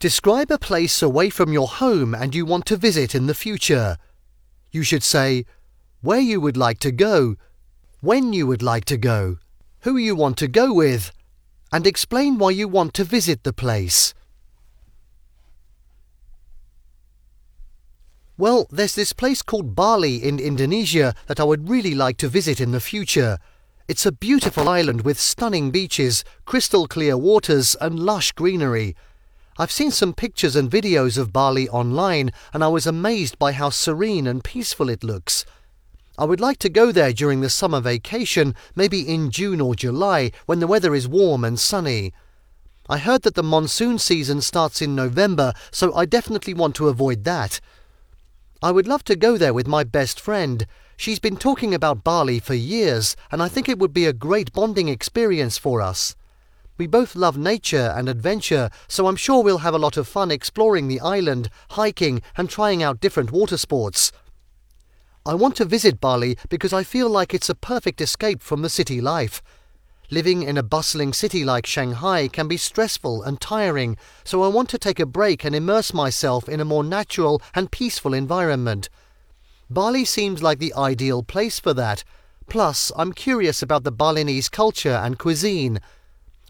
Describe a place away from your home and you want to visit in the future. You should say where you would like to go, when you would like to go, who you want to go with, and explain why you want to visit the place. Well, there's this place called Bali in Indonesia that I would really like to visit in the future. It's a beautiful island with stunning beaches, crystal clear waters, and lush greenery. I've seen some pictures and videos of Bali online, and I was amazed by how serene and peaceful it looks. I would like to go there during the summer vacation, maybe in June or July, when the weather is warm and sunny. I heard that the monsoon season starts in November, so I definitely want to avoid that. I would love to go there with my best friend. She's been talking about Bali for years, and I think it would be a great bonding experience for us. We both love nature and adventure, so I'm sure we'll have a lot of fun exploring the island, hiking, and trying out different water sports. I want to visit Bali because I feel like it's a perfect escape from the city life. Living in a bustling city like Shanghai can be stressful and tiring, so I want to take a break and immerse myself in a more natural and peaceful environment. Bali seems like the ideal place for that. Plus, I'm curious about the Balinese culture and cuisine.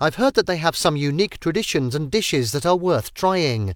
I've heard that they have some unique traditions and dishes that are worth trying.